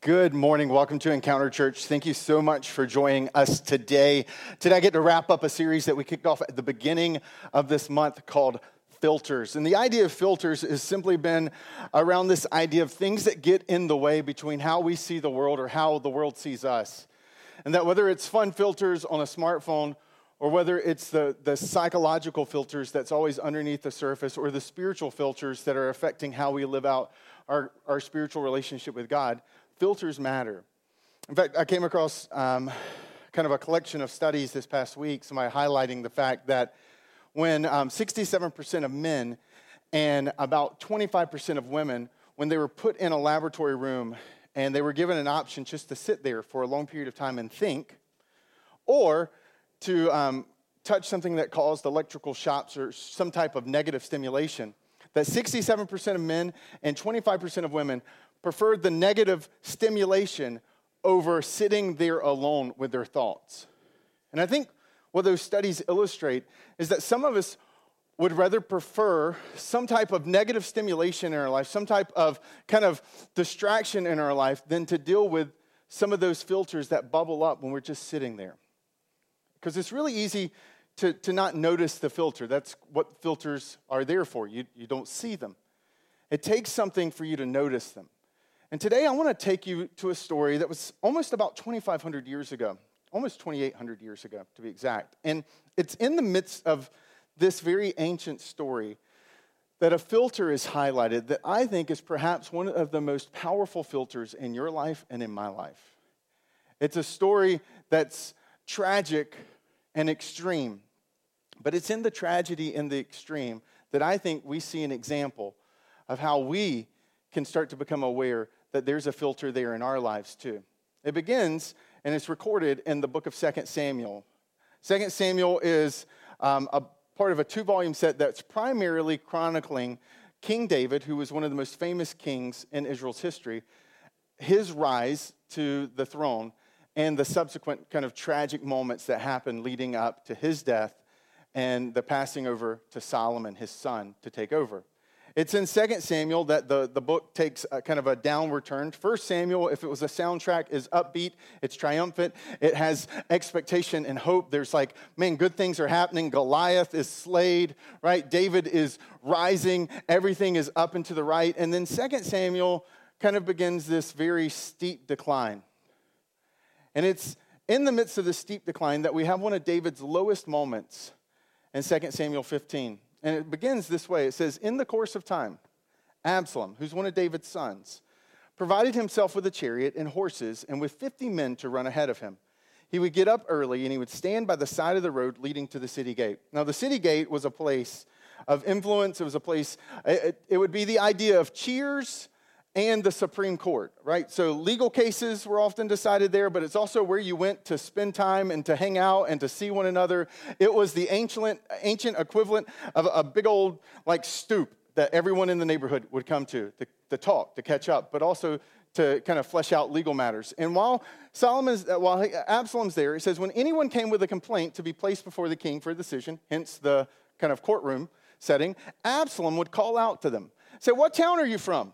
Good morning. Welcome to Encounter Church. Thank you so much for joining us today. Today, I get to wrap up a series that we kicked off at the beginning of this month called Filters. And the idea of filters has simply been around this idea of things that get in the way between how we see the world or how the world sees us. And that whether it's fun filters on a smartphone or whether it's the, the psychological filters that's always underneath the surface or the spiritual filters that are affecting how we live out our, our spiritual relationship with God, filters matter. In fact, I came across um, kind of a collection of studies this past week, somebody highlighting the fact that when um, 67% of men and about 25% of women, when they were put in a laboratory room and they were given an option just to sit there for a long period of time and think, or to um, touch something that caused electrical shocks or some type of negative stimulation, that 67% of men and 25% of women preferred the negative stimulation over sitting there alone with their thoughts. And I think what those studies illustrate is that some of us would rather prefer some type of negative stimulation in our life, some type of kind of distraction in our life, than to deal with some of those filters that bubble up when we're just sitting there. Because it's really easy to, to not notice the filter. That's what filters are there for. You, you don't see them. It takes something for you to notice them. And today I want to take you to a story that was almost about 2,500 years ago, almost 2,800 years ago to be exact. And it's in the midst of this very ancient story that a filter is highlighted that I think is perhaps one of the most powerful filters in your life and in my life. It's a story that's tragic and extreme, but it's in the tragedy and the extreme that I think we see an example of how we can start to become aware that there's a filter there in our lives too. It begins and it's recorded in the book of 2 Samuel. 2 Samuel is um, a part of a two volume set that's primarily chronicling King David, who was one of the most famous kings in Israel's history, his rise to the throne and the subsequent kind of tragic moments that happened leading up to his death and the passing over to Solomon, his son, to take over. It's in 2 Samuel that the, the book takes kind of a downward turn. 1 Samuel, if it was a soundtrack, is upbeat, it's triumphant, it has expectation and hope. There's like, man, good things are happening. Goliath is slayed, right? David is rising, everything is up and to the right. And then 2 Samuel kind of begins this very steep decline. And it's in the midst of this steep decline that we have one of David's lowest moments in 2 Samuel 15. And it begins this way it says, In the course of time, Absalom, who's one of David's sons, provided himself with a chariot and horses and with 50 men to run ahead of him. He would get up early and he would stand by the side of the road leading to the city gate. Now, the city gate was a place of influence, it was a place, it, it would be the idea of cheers and the Supreme Court, right? So legal cases were often decided there, but it's also where you went to spend time and to hang out and to see one another. It was the ancient, ancient equivalent of a big old like stoop that everyone in the neighborhood would come to, to, to talk, to catch up, but also to kind of flesh out legal matters. And while Solomon's, uh, while Absalom's there, it says when anyone came with a complaint to be placed before the king for a decision, hence the kind of courtroom setting, Absalom would call out to them, say, "What town are you from?"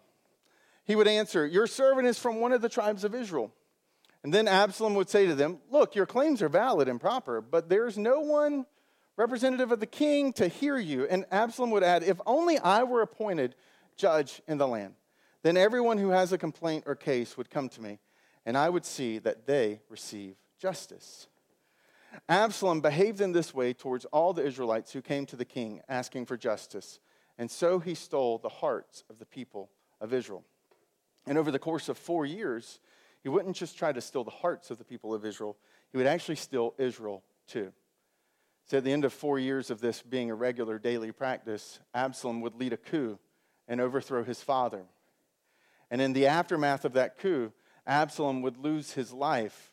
He would answer, Your servant is from one of the tribes of Israel. And then Absalom would say to them, Look, your claims are valid and proper, but there's no one representative of the king to hear you. And Absalom would add, If only I were appointed judge in the land, then everyone who has a complaint or case would come to me, and I would see that they receive justice. Absalom behaved in this way towards all the Israelites who came to the king asking for justice, and so he stole the hearts of the people of Israel. And over the course of four years, he wouldn't just try to steal the hearts of the people of Israel, he would actually steal Israel too. So at the end of four years of this being a regular daily practice, Absalom would lead a coup and overthrow his father. And in the aftermath of that coup, Absalom would lose his life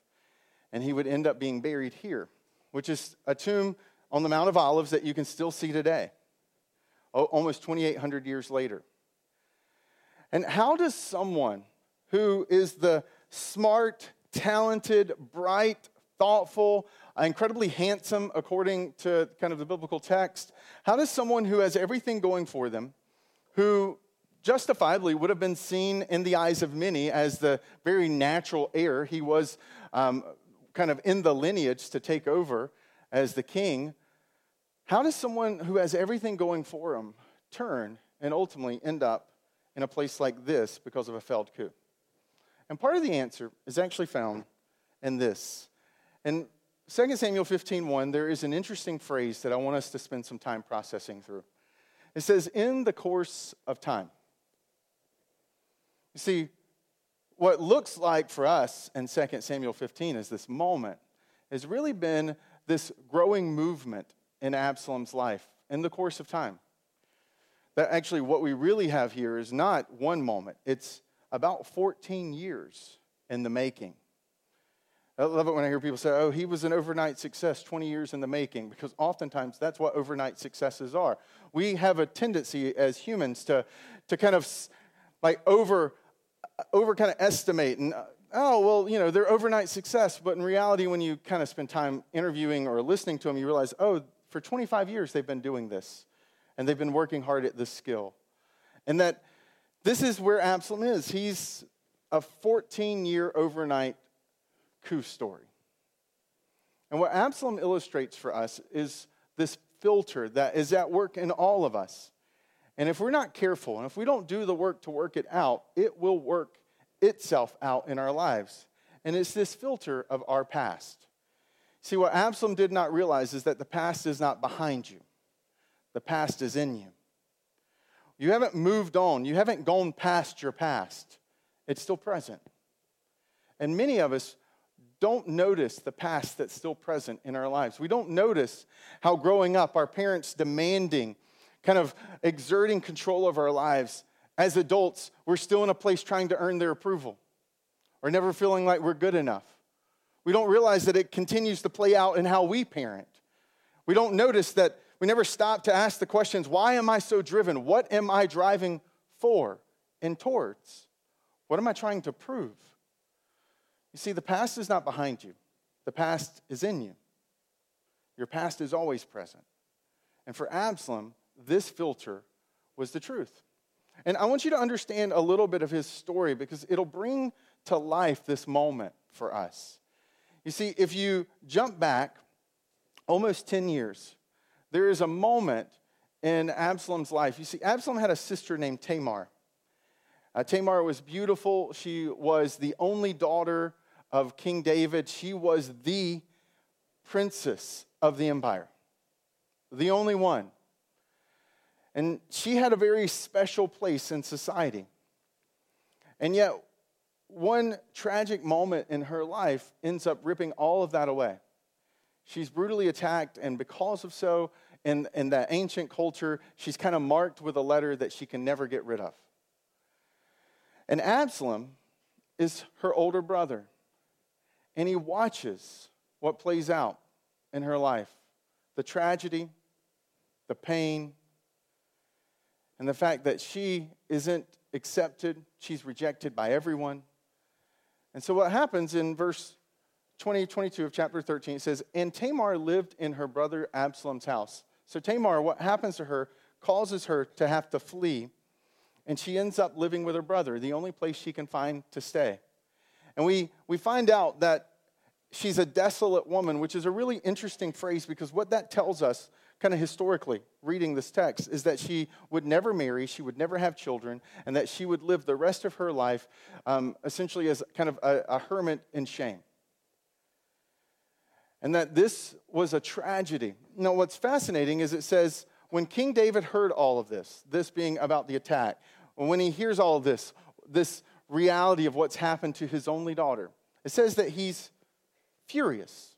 and he would end up being buried here, which is a tomb on the Mount of Olives that you can still see today, almost 2,800 years later. And how does someone who is the smart, talented, bright, thoughtful, incredibly handsome, according to kind of the biblical text, how does someone who has everything going for them, who justifiably would have been seen in the eyes of many as the very natural heir. He was um, kind of in the lineage to take over as the king. How does someone who has everything going for him turn and ultimately end up in a place like this because of a failed coup? And part of the answer is actually found in this. In 2 Samuel 15 1, there is an interesting phrase that I want us to spend some time processing through. It says, in the course of time. You see, what looks like for us in 2 Samuel 15 is this moment has really been this growing movement in Absalom's life in the course of time. That actually, what we really have here is not one moment, it's about 14 years in the making. I love it when I hear people say, oh, he was an overnight success, 20 years in the making, because oftentimes that's what overnight successes are. We have a tendency as humans to, to kind of like over, over kind of estimate and, uh, oh, well, you know, they're overnight success. But in reality, when you kind of spend time interviewing or listening to them, you realize, oh, for 25 years they've been doing this and they've been working hard at this skill. And that this is where Absalom is. He's a 14 year overnight coup story. And what Absalom illustrates for us is this filter that is at work in all of us. And if we're not careful and if we don't do the work to work it out, it will work itself out in our lives. And it's this filter of our past. See, what Absalom did not realize is that the past is not behind you, the past is in you. You haven't moved on, you haven't gone past your past, it's still present. And many of us don't notice the past that's still present in our lives. We don't notice how growing up, our parents demanding, kind of exerting control of our lives. As adults, we're still in a place trying to earn their approval or never feeling like we're good enough. We don't realize that it continues to play out in how we parent. We don't notice that we never stop to ask the questions why am I so driven? What am I driving for and towards? What am I trying to prove? You see, the past is not behind you, the past is in you. Your past is always present. And for Absalom, this filter was the truth. And I want you to understand a little bit of his story because it'll bring to life this moment for us. You see, if you jump back almost 10 years, there is a moment in Absalom's life. You see, Absalom had a sister named Tamar. Uh, Tamar was beautiful. She was the only daughter of King David, she was the princess of the empire, the only one. And she had a very special place in society. And yet, one tragic moment in her life ends up ripping all of that away. She's brutally attacked, and because of so, in, in that ancient culture, she's kind of marked with a letter that she can never get rid of. And Absalom is her older brother and he watches what plays out in her life the tragedy, the pain, and the fact that she isn't accepted, she's rejected by everyone. And so, what happens in verse 20, 22 of chapter 13, it says, And Tamar lived in her brother Absalom's house. So, Tamar, what happens to her causes her to have to flee, and she ends up living with her brother, the only place she can find to stay. And we, we find out that she's a desolate woman, which is a really interesting phrase because what that tells us, kind of historically, reading this text, is that she would never marry, she would never have children, and that she would live the rest of her life um, essentially as kind of a, a hermit in shame. And that this was a tragedy. Now, what's fascinating is it says, when King David heard all of this, this being about the attack, when he hears all of this, this reality of what's happened to his only daughter. It says that he's furious.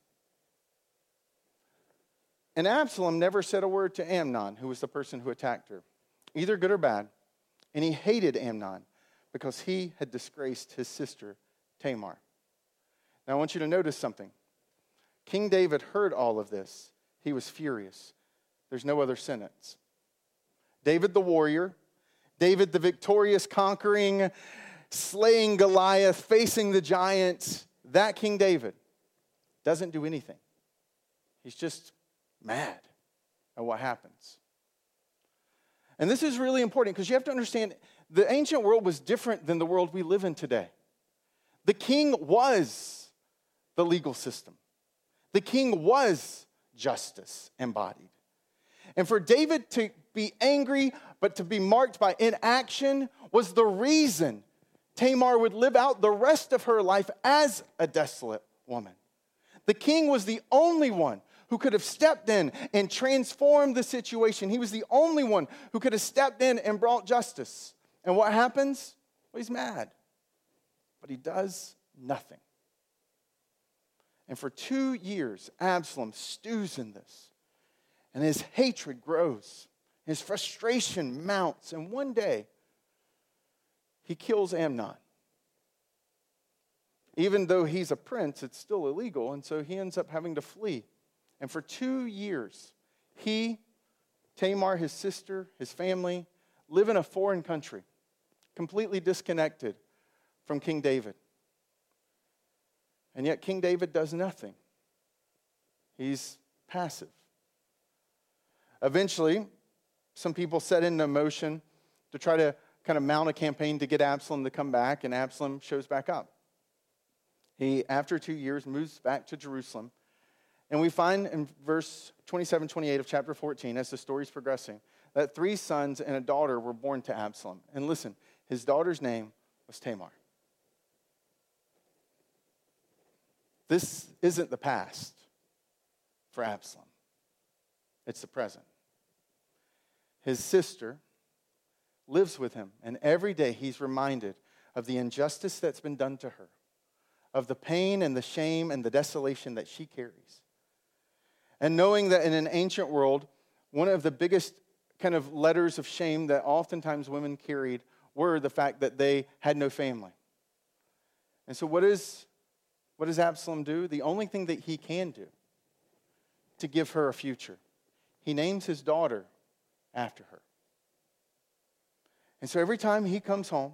And Absalom never said a word to Amnon, who was the person who attacked her, either good or bad. And he hated Amnon because he had disgraced his sister Tamar. Now I want you to notice something. King David heard all of this. He was furious. There's no other sentence. David the warrior, David the victorious, conquering slaying Goliath, facing the giants, that King David doesn't do anything. He's just mad at what happens. And this is really important because you have to understand the ancient world was different than the world we live in today. The king was the legal system, the king was justice embodied. And for David to be angry, but to be marked by inaction, was the reason Tamar would live out the rest of her life as a desolate woman. The king was the only one who could have stepped in and transformed the situation. He was the only one who could have stepped in and brought justice. And what happens? Well, he's mad, but he does nothing. And for two years, Absalom stews in this, and his hatred grows, his frustration mounts, and one day, he kills Amnon. Even though he's a prince, it's still illegal, and so he ends up having to flee. And for two years, he, Tamar, his sister, his family, live in a foreign country, completely disconnected from King David. And yet, King David does nothing, he's passive. Eventually, some people set into motion to try to kind of mount a campaign to get Absalom to come back, and Absalom shows back up. He, after two years, moves back to Jerusalem. And we find in verse 27 28 of chapter 14, as the story's progressing, that three sons and a daughter were born to Absalom. And listen, his daughter's name was Tamar. This isn't the past for Absalom, it's the present. His sister lives with him, and every day he's reminded of the injustice that's been done to her, of the pain and the shame and the desolation that she carries. And knowing that in an ancient world, one of the biggest kind of letters of shame that oftentimes women carried were the fact that they had no family. And so, what, is, what does Absalom do? The only thing that he can do to give her a future, he names his daughter after her. And so every time he comes home,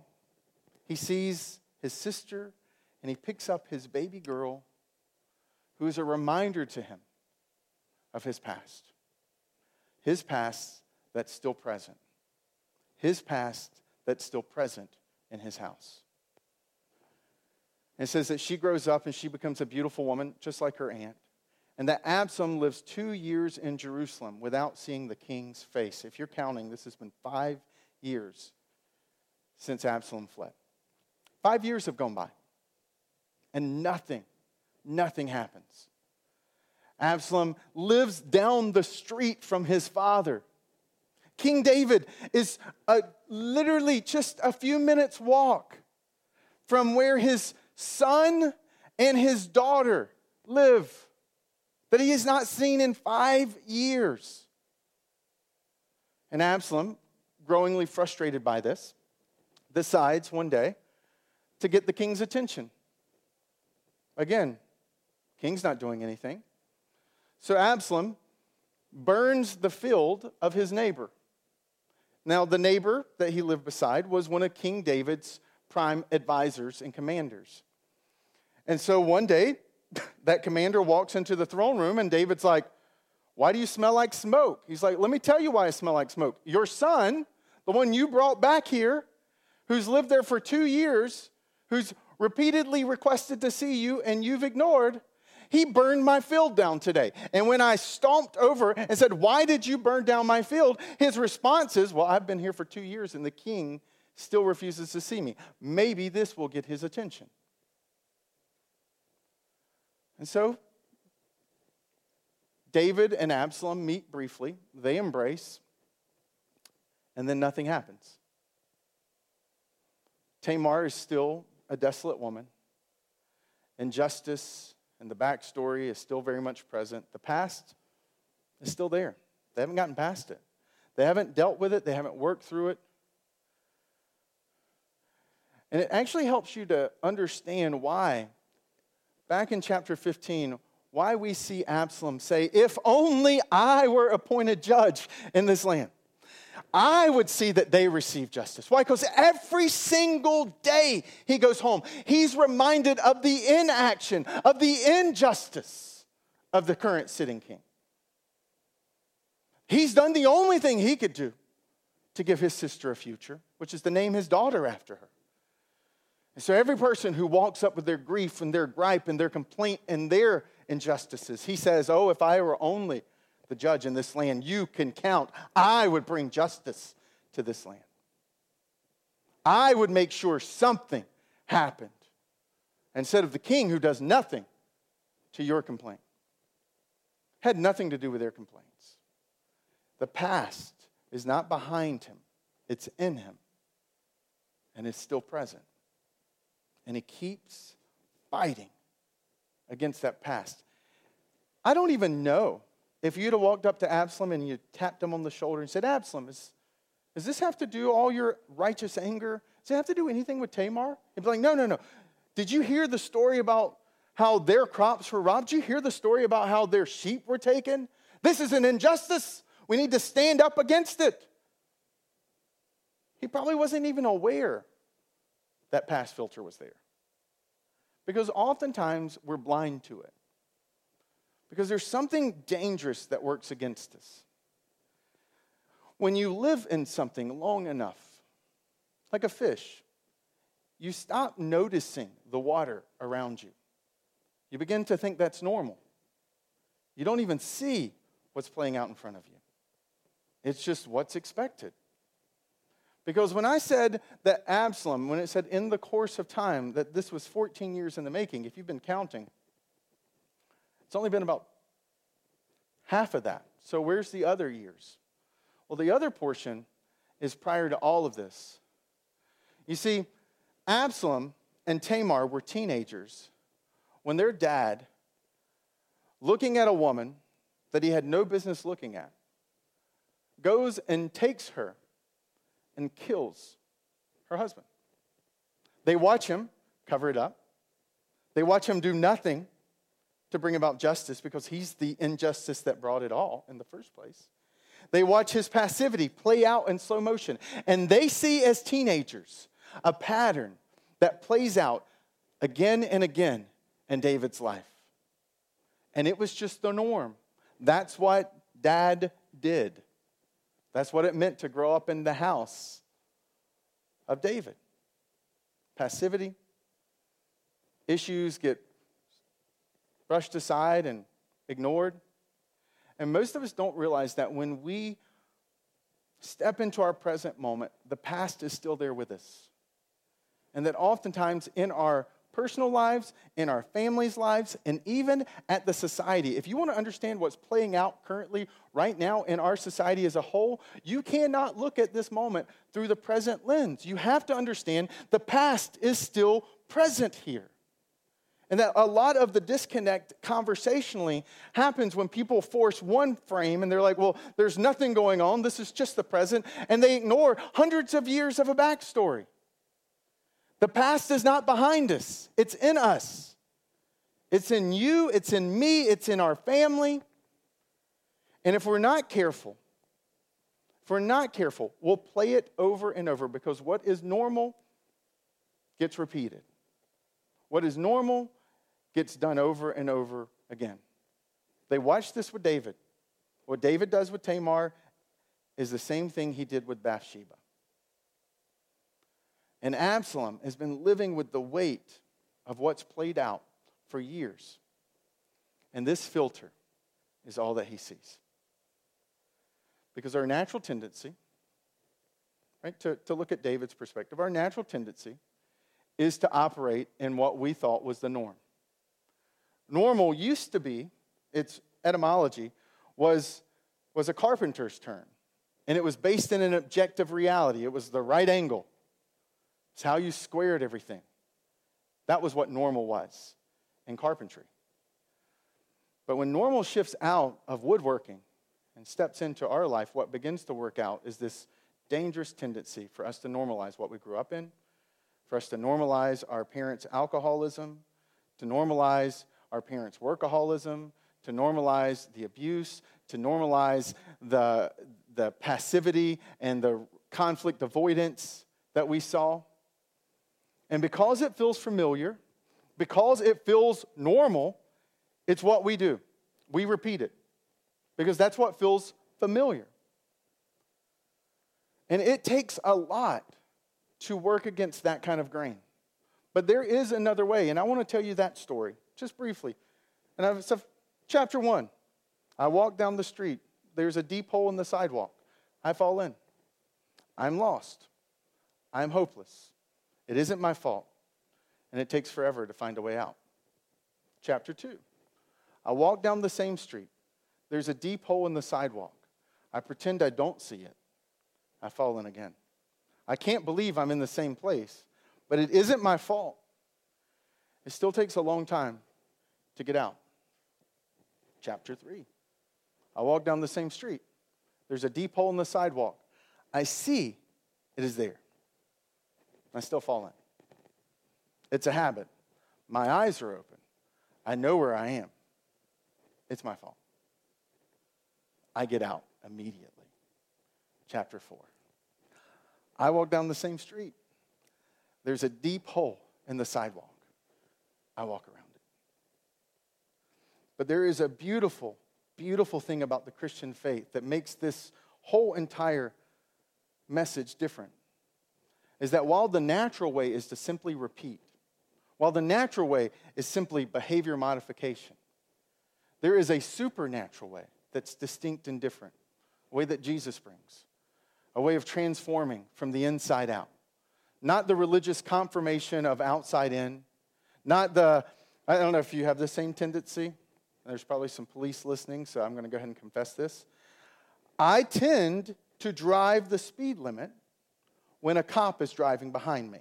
he sees his sister and he picks up his baby girl, who is a reminder to him of his past. His past that's still present. His past that's still present in his house. And it says that she grows up and she becomes a beautiful woman, just like her aunt. And that Absalom lives two years in Jerusalem without seeing the king's face. If you're counting, this has been five years since Absalom fled. Five years have gone by, and nothing, nothing happens. Absalom lives down the street from his father. King David is a, literally just a few minutes' walk from where his son and his daughter live that he has not seen in five years. And Absalom, growingly frustrated by this, decides one day to get the king's attention. Again, king's not doing anything. So Absalom burns the field of his neighbor. Now, the neighbor that he lived beside was one of King David's prime advisors and commanders. And so one day, that commander walks into the throne room, and David's like, Why do you smell like smoke? He's like, Let me tell you why I smell like smoke. Your son, the one you brought back here, who's lived there for two years, who's repeatedly requested to see you and you've ignored, he burned my field down today. And when I stomped over and said, Why did you burn down my field? His response is, Well, I've been here for two years and the king still refuses to see me. Maybe this will get his attention. And so, David and Absalom meet briefly, they embrace, and then nothing happens. Tamar is still a desolate woman. Injustice and the backstory is still very much present. The past is still there. They haven't gotten past it, they haven't dealt with it, they haven't worked through it. And it actually helps you to understand why, back in chapter 15, why we see Absalom say, If only I were appointed judge in this land. I would see that they receive justice. Why? Because every single day he goes home, he's reminded of the inaction, of the injustice of the current sitting king. He's done the only thing he could do to give his sister a future. which is to name his daughter after her. And so every person who walks up with their grief and their gripe and their complaint and their injustices, he says, Oh, if I were only the judge in this land, you can count. I would bring justice to this land. I would make sure something happened instead of the king who does nothing to your complaint. Had nothing to do with their complaints. The past is not behind him, it's in him, and it's still present. And he keeps fighting against that past. I don't even know if you'd have walked up to Absalom and you tapped him on the shoulder and said, Absalom, is, does this have to do all your righteous anger? Does it have to do anything with Tamar? He'd be like, no, no, no. Did you hear the story about how their crops were robbed? Did you hear the story about how their sheep were taken? This is an injustice. We need to stand up against it. He probably wasn't even aware that pass filter was there. Because oftentimes we're blind to it. Because there's something dangerous that works against us. When you live in something long enough, like a fish, you stop noticing the water around you. You begin to think that's normal. You don't even see what's playing out in front of you. It's just what's expected. Because when I said that Absalom, when it said in the course of time, that this was 14 years in the making, if you've been counting, it's only been about half of that. So where's the other years? Well, the other portion is prior to all of this. You see, Absalom and Tamar were teenagers when their dad, looking at a woman that he had no business looking at, goes and takes her and kills her husband. They watch him cover it up. They watch him do nothing to bring about justice because he's the injustice that brought it all in the first place. They watch his passivity play out in slow motion. And they see as teenagers a pattern that plays out again and again in David's life. And it was just the norm. That's what dad did. That's what it meant to grow up in the house of David. Passivity, issues get brushed aside and ignored. And most of us don't realize that when we step into our present moment, the past is still there with us. And that oftentimes in our personal lives, in our families' lives, and even at the society. If you want to understand what's playing out currently, right now, in our society as a whole, you cannot look at this moment through the present lens. You have to understand the past is still present here. And that a lot of the disconnect conversationally happens when people force one frame and they're like, well, there's nothing going on. This is just the present. And they ignore hundreds of years of a backstory. The past is not behind us, it's in us. It's in you, it's in me, it's in our family. And if we're not careful, if we're not careful, we'll play it over and over because what is normal gets repeated. What is normal gets done over and over again. They watched this with David. What David does with Tamar is the same thing he did with Bathsheba. And Absalom has been living with the weight of what's played out for years. And this filter is all that he sees. Because our natural tendency, right, to, to look at David's perspective, our natural tendency is to operate in what we thought was the norm. Normal used to be, its etymology, was, was a carpenter's term. And it was based in an objective reality. It was the right angle. It's how you squared everything. That was what normal was in carpentry. But when normal shifts out of woodworking and steps into our life, what begins to work out is this dangerous tendency for us to normalize what we grew up in, for us to normalize our parents' alcoholism, to normalize our parents' workaholism, to normalize the abuse, to normalize the, the passivity and the conflict avoidance that we saw. And because it feels familiar, because it feels normal, it's what we do. We repeat it because that's what feels familiar. And it takes a lot to work against that kind of grain. But there is another way, and I want to tell you that story just briefly. And I've, so chapter one, I walk down the street. There's a deep hole in the sidewalk. I fall in. I'm lost. I'm hopeless. It isn't my fault. And it takes forever to find a way out. Chapter two, I walk down the same street. There's a deep hole in the sidewalk. I pretend I don't see it. I fall in again. I can't believe I'm in the same place, but it isn't my fault. It still takes a long time to get out. Chapter 3. I walk down the same street. There's a deep hole in the sidewalk. I see it is there. I still fall in. It's a habit. My eyes are open. I know where I am. It's my fault. I get out immediately. Chapter 4. I walk down the same street. There's a deep hole in the sidewalk. I walk around it. But there is a beautiful, beautiful thing about the Christian faith that makes this whole entire message different. Is that while the natural way is to simply repeat, while the natural way is simply behavior modification, there is a supernatural way that's distinct and different, a way that Jesus brings, a way of transforming from the inside out. Not the religious confirmation of outside in, not the, I don't know if you have the same tendency. There's probably some police listening, so I'm going to go ahead and confess this. I tend to drive the speed limit when a cop is driving behind me.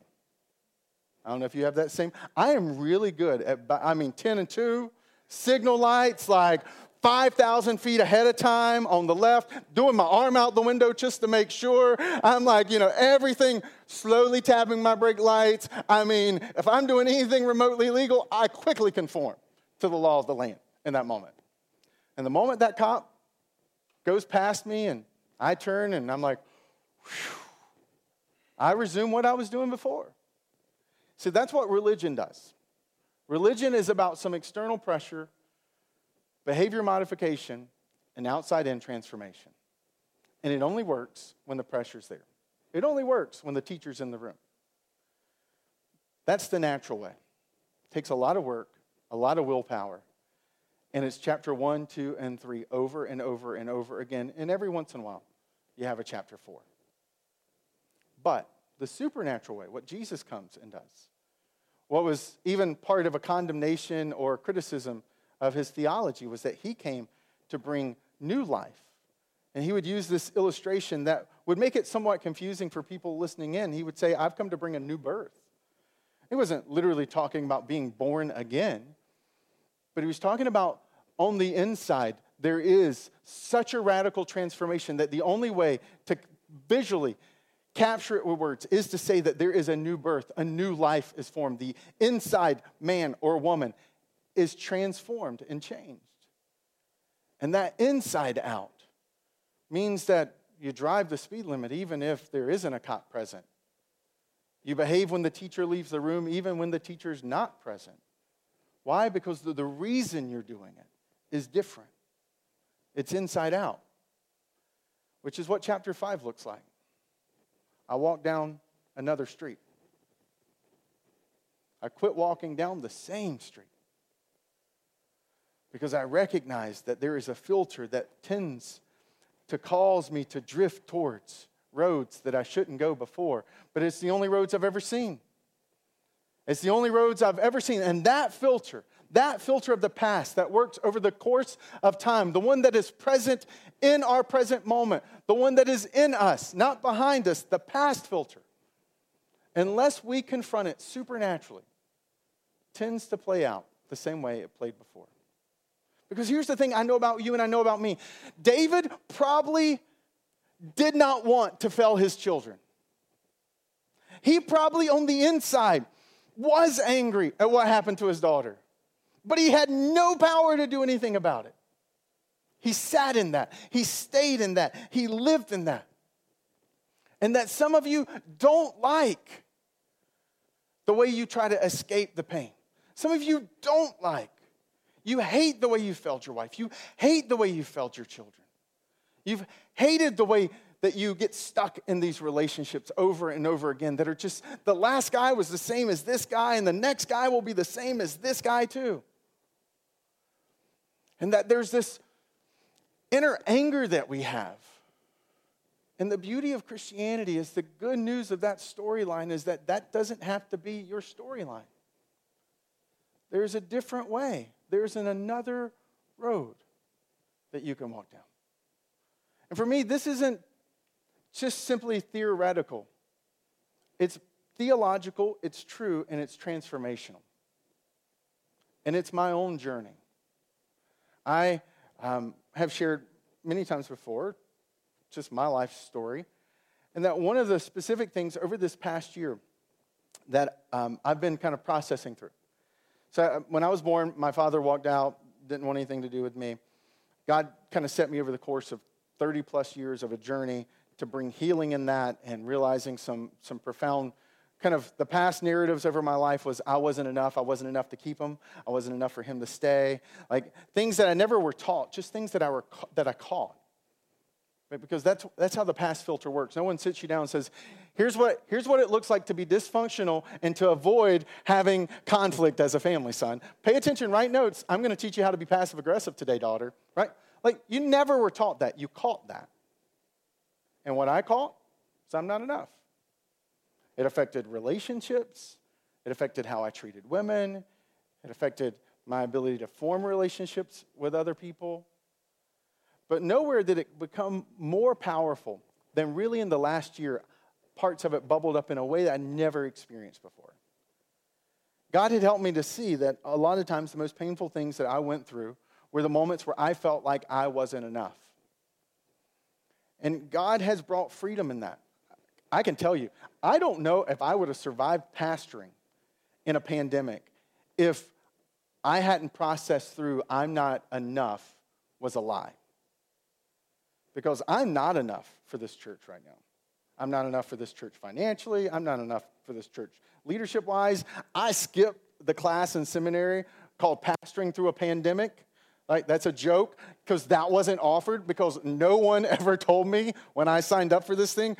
I don't know if you have that same. I am really good at, I mean, 10 and 2, signal lights, like 5,000 feet ahead of time on the left, doing my arm out the window just to make sure. I'm like, you know, everything, slowly tapping my brake lights. I mean, if I'm doing anything remotely legal, I quickly conform to the law of the land in that moment. And the moment that cop goes past me and I turn and I'm like, Whew, I resume what I was doing before. See, that's what religion does. Religion is about some external pressure behavior modification, and outside in transformation. And it only works when the pressure's there. It only works when the teacher's in the room. That's the natural way. It takes a lot of work, a lot of willpower. And it's chapter one, two, and three over and over and over again. And every once in a while, you have a chapter four. But the supernatural way, what Jesus comes and does, what was even part of a condemnation or criticism of his theology was that he came to bring new life. And he would use this illustration that would make it somewhat confusing for people listening in. He would say, I've come to bring a new birth. He wasn't literally talking about being born again, but he was talking about on the inside, there is such a radical transformation that the only way to visually capture it with words is to say that there is a new birth, a new life is formed. The inside man or woman is transformed and changed. And that inside out means that you drive the speed limit even if there isn't a cop present. You behave when the teacher leaves the room, even when the teacher's not present. Why? Because the, the reason you're doing it is different. It's inside out, which is what chapter 5 looks like. I walk down another street. I quit walking down the same street because I recognize that there is a filter that tends to cause me to drift towards roads that I shouldn't go before. But it's the only roads I've ever seen. It's the only roads I've ever seen. And that filter, that filter of the past that works over the course of time, the one that is present in our present moment, the one that is in us, not behind us, the past filter, unless we confront it supernaturally, tends to play out the same way it played before. Because here's the thing I know about you and I know about me David probably did not want to fail his children. He probably on the inside was angry at what happened to his daughter, but he had no power to do anything about it. He sat in that, he stayed in that, he lived in that. And that some of you don't like the way you try to escape the pain. Some of you don't like you hate the way you felt your wife. You hate the way you felt your children. You've hated the way that you get stuck in these relationships over and over again that are just the last guy was the same as this guy, and the next guy will be the same as this guy, too. And that there's this inner anger that we have. And the beauty of Christianity is the good news of that storyline is that that doesn't have to be your storyline. There's a different way, there's an another road that you can walk down. And for me, this isn't just simply theoretical, it's theological, it's true, and it's transformational. And it's my own journey. I um, have shared many times before, just my life story, and that one of the specific things over this past year that um, I've been kind of processing through. So uh, when I was born, my father walked out, didn't want anything to do with me. God kind of set me over the course of 30 plus years of a journey to bring healing in that and realizing some, some profound kind of the past narratives over my life was I wasn't enough. I wasn't enough to keep him. I wasn't enough for him to stay. Like things that I never were taught, just things that I, were, that I caught. Right? Because that's, that's how the past filter works. No one sits you down and says, here's what, here's what it looks like to be dysfunctional and to avoid having conflict as a family, son. Pay attention, write notes. I'm going to teach you how to be passive aggressive today, daughter. Right? Like you never were taught that. You caught that. And what I caught is I'm not enough. It affected relationships. It affected how I treated women. It affected my ability to form relationships with other people. But nowhere did it become more powerful than really in the last year. Parts of it bubbled up in a way that I never experienced before. God had helped me to see that a lot of times the most painful things that I went through were the moments where I felt like I wasn't enough. And God has brought freedom in that. I can tell you, I don't know if I would have survived pastoring in a pandemic if I hadn't processed through I'm not enough was a lie. Because I'm not enough for this church right now. I'm not enough for this church financially. I'm not enough for this church leadership wise. I skipped the class in seminary called Pastoring Through a Pandemic Right? That's a joke because that wasn't offered because no one ever told me when I signed up for this thing.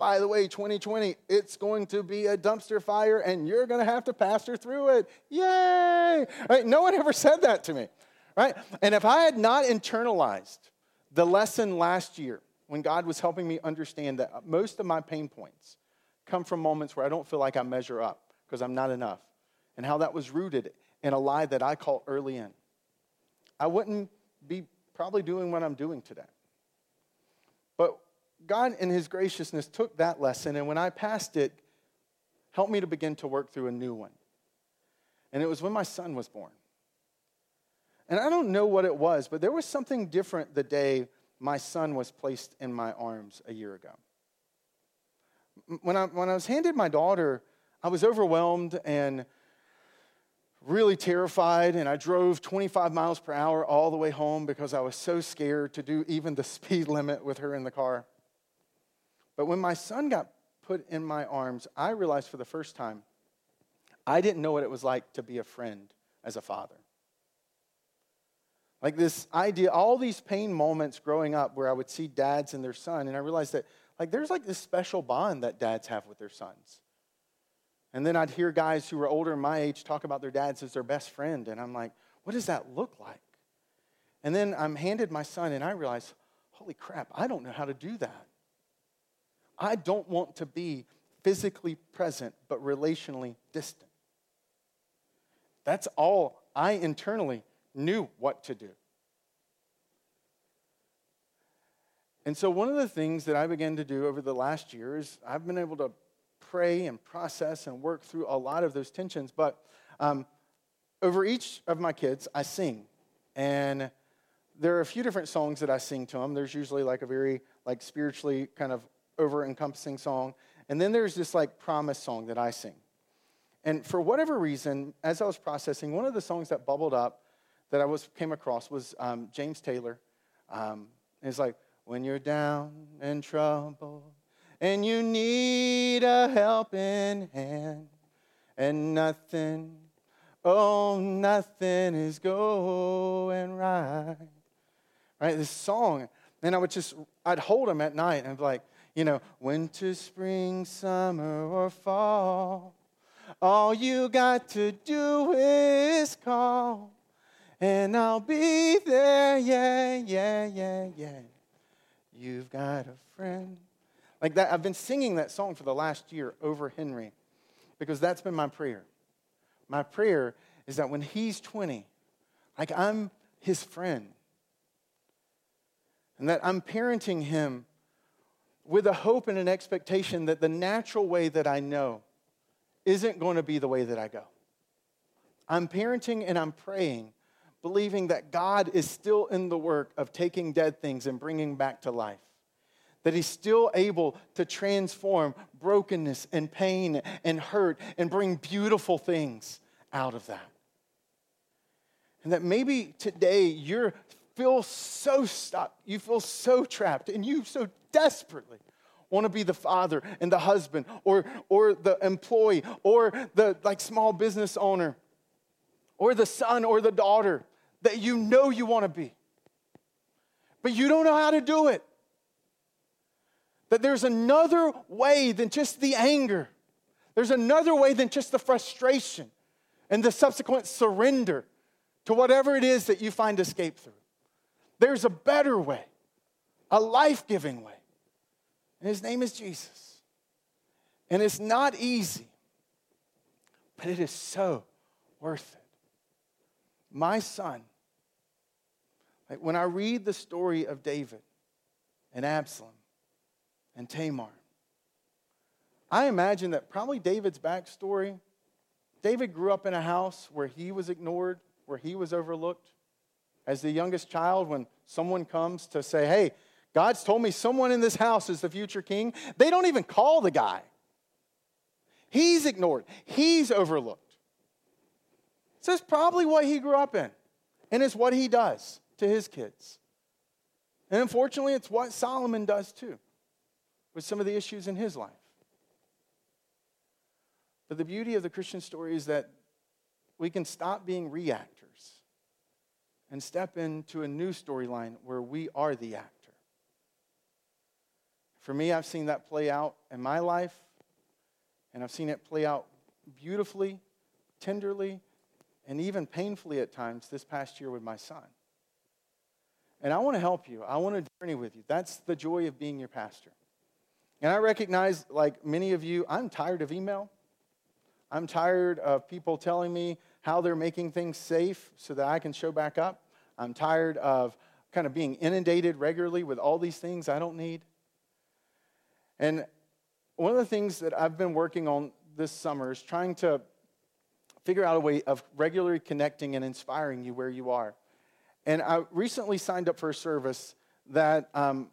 By the way, 2020, it's going to be a dumpster fire and you're going to have to pastor through it. Yay! Right? No one ever said that to me. Right? And if I had not internalized the lesson last year when God was helping me understand that most of my pain points come from moments where I don't feel like I measure up because I'm not enough, and how that was rooted in a lie that I caught early in. I wouldn't be probably doing what I'm doing today. God, in His graciousness, took that lesson, and when I passed it, helped me to begin to work through a new one. And it was when my son was born. And I don't know what it was, but there was something different the day my son was placed in my arms a year ago. When I, when I was handed my daughter, I was overwhelmed and really terrified, and I drove 25 miles per hour all the way home because I was so scared to do even the speed limit with her in the car. But when my son got put in my arms, I realized for the first time I didn't know what it was like to be a friend as a father. Like this idea, all these pain moments growing up where I would see dads and their son, and I realized that like there's like this special bond that dads have with their sons. And then I'd hear guys who were older my age talk about their dads as their best friend. And I'm like, what does that look like? And then I'm handed my son, and I realize, holy crap, I don't know how to do that. I don't want to be physically present, but relationally distant. That's all I internally knew what to do. And so, one of the things that I began to do over the last year is I've been able to pray and process and work through a lot of those tensions. But um, over each of my kids, I sing. And there are a few different songs that I sing to them. There's usually like a very like spiritually kind of over encompassing song. And then there's this like promise song that I sing. And for whatever reason, as I was processing, one of the songs that bubbled up that I was came across was um, James Taylor. Um, it's like, when you're down and troubled and you need a helping hand, and nothing, oh, nothing is going right. Right? This song, And I would just, I'd hold them at night and I'd be like, you know, winter, spring, summer, or fall. All you got to do is call, and I'll be there. Yeah, yeah, yeah, yeah. You've got a friend. Like that, I've been singing that song for the last year over Henry because that's been my prayer. My prayer is that when he's 20, like I'm his friend, and that I'm parenting him with a hope and an expectation that the natural way that I know isn't going to be the way that I go. I'm parenting and I'm praying, believing that God is still in the work of taking dead things and bringing back to life. That he's still able to transform brokenness and pain and hurt and bring beautiful things out of that. And that maybe today you feel so stuck, you feel so trapped, and you so desperately want to be the father and the husband or, or the employee or the like small business owner or the son or the daughter that you know you want to be. But you don't know how to do it. That there's another way than just the anger. There's another way than just the frustration and the subsequent surrender to whatever it is that you find escape through. There's a better way, a life giving way. And his name is Jesus. And it's not easy, but it is so worth it. My son, like when I read the story of David and Absalom and Tamar, I imagine that probably David's backstory, David grew up in a house where he was ignored, where he was overlooked. As the youngest child, when someone comes to say, hey, God's told me someone in this house is the future king. They don't even call the guy. He's ignored, he's overlooked. So it's probably what he grew up in, and it's what he does to his kids. And unfortunately, it's what Solomon does too, with some of the issues in his life. But the beauty of the Christian story is that we can stop being reactors and step into a new storyline where we are the actor. For me, I've seen that play out in my life, and I've seen it play out beautifully, tenderly, and even painfully at times this past year with my son. And I want to help you. I want to journey with you. That's the joy of being your pastor. And I recognize, like many of you, I'm tired of email. I'm tired of people telling me how they're making things safe so that I can show back up. I'm tired of kind of being inundated regularly with all these things I don't need. And one of the things that I've been working on this summer is trying to figure out a way of regularly connecting and inspiring you where you are. And I recently signed up for a service that um,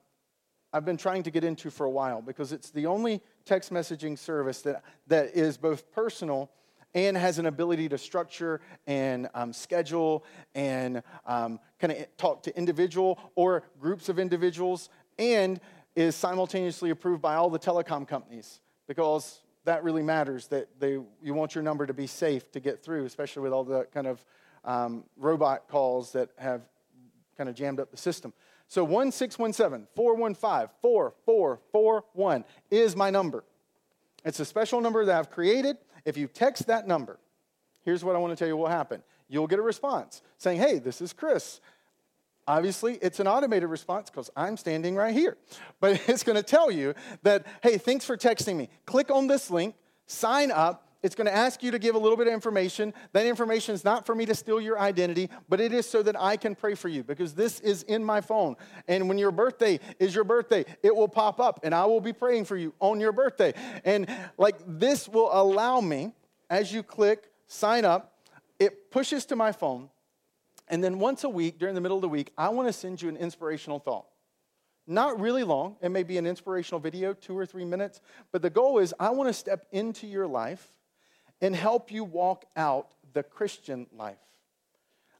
I've been trying to get into for a while because it's the only text messaging service that, that is both personal and has an ability to structure and um, schedule and um, kind of talk to individual or groups of individuals and is simultaneously approved by all the telecom companies because that really matters that they, you want your number to be safe to get through, especially with all the kind of um, robot calls that have kind of jammed up the system. So 1617 415 4441 is my number. It's a special number that I've created. If you text that number, here's what I want to tell you will happen. You'll get a response saying, Hey, this is Chris. Obviously, it's an automated response because I'm standing right here. But it's going to tell you that, hey, thanks for texting me. Click on this link, sign up. It's going to ask you to give a little bit of information. That information is not for me to steal your identity, but it is so that I can pray for you because this is in my phone. And when your birthday is your birthday, it will pop up and I will be praying for you on your birthday. And like this will allow me, as you click sign up, it pushes to my phone and then once a week, during the middle of the week, I want to send you an inspirational thought. Not really long, it may be an inspirational video, two or three minutes, but the goal is I want to step into your life and help you walk out the Christian life.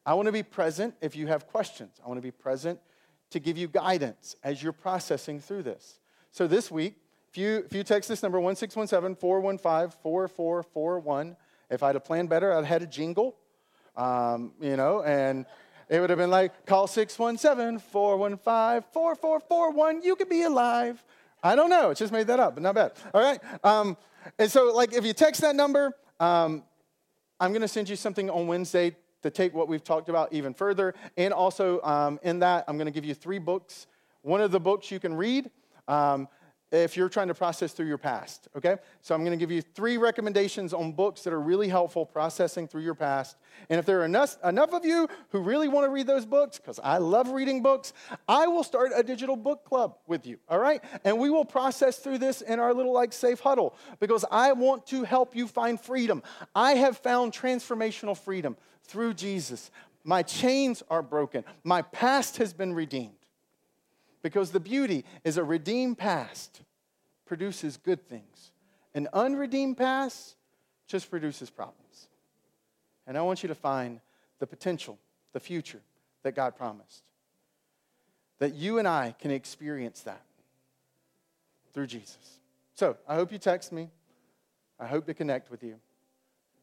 I want to be present if you have questions. I want to be present to give you guidance as you're processing through this. So this week, if you, if you text this number 1617 415 4441, if I'd have planned better, I'd have had a jingle um, you know, and It would have been like, call 617 415 4441. You could be alive. I don't know. It just made that up, but not bad. All right. Um, and so, like, if you text that number, um, I'm going to send you something on Wednesday to take what we've talked about even further. And also, um, in that, I'm going to give you three books. One of the books you can read. Um, if you're trying to process through your past, okay? So I'm to give you three recommendations on books that are really helpful processing through your past. And if there are enough, enough of you who really want to read those books, because I love reading books, I will start a digital book club with you, all right? And we will process through this in our little like safe huddle because I want to help you find freedom. I have found transformational freedom through Jesus. My chains are broken, my past has been redeemed. Because the beauty is a redeemed past produces good things, an unredeemed past just produces problems. And I want you to find the potential, the future that God promised. That you and I can experience that through Jesus. So I hope you text me. I hope to connect with you.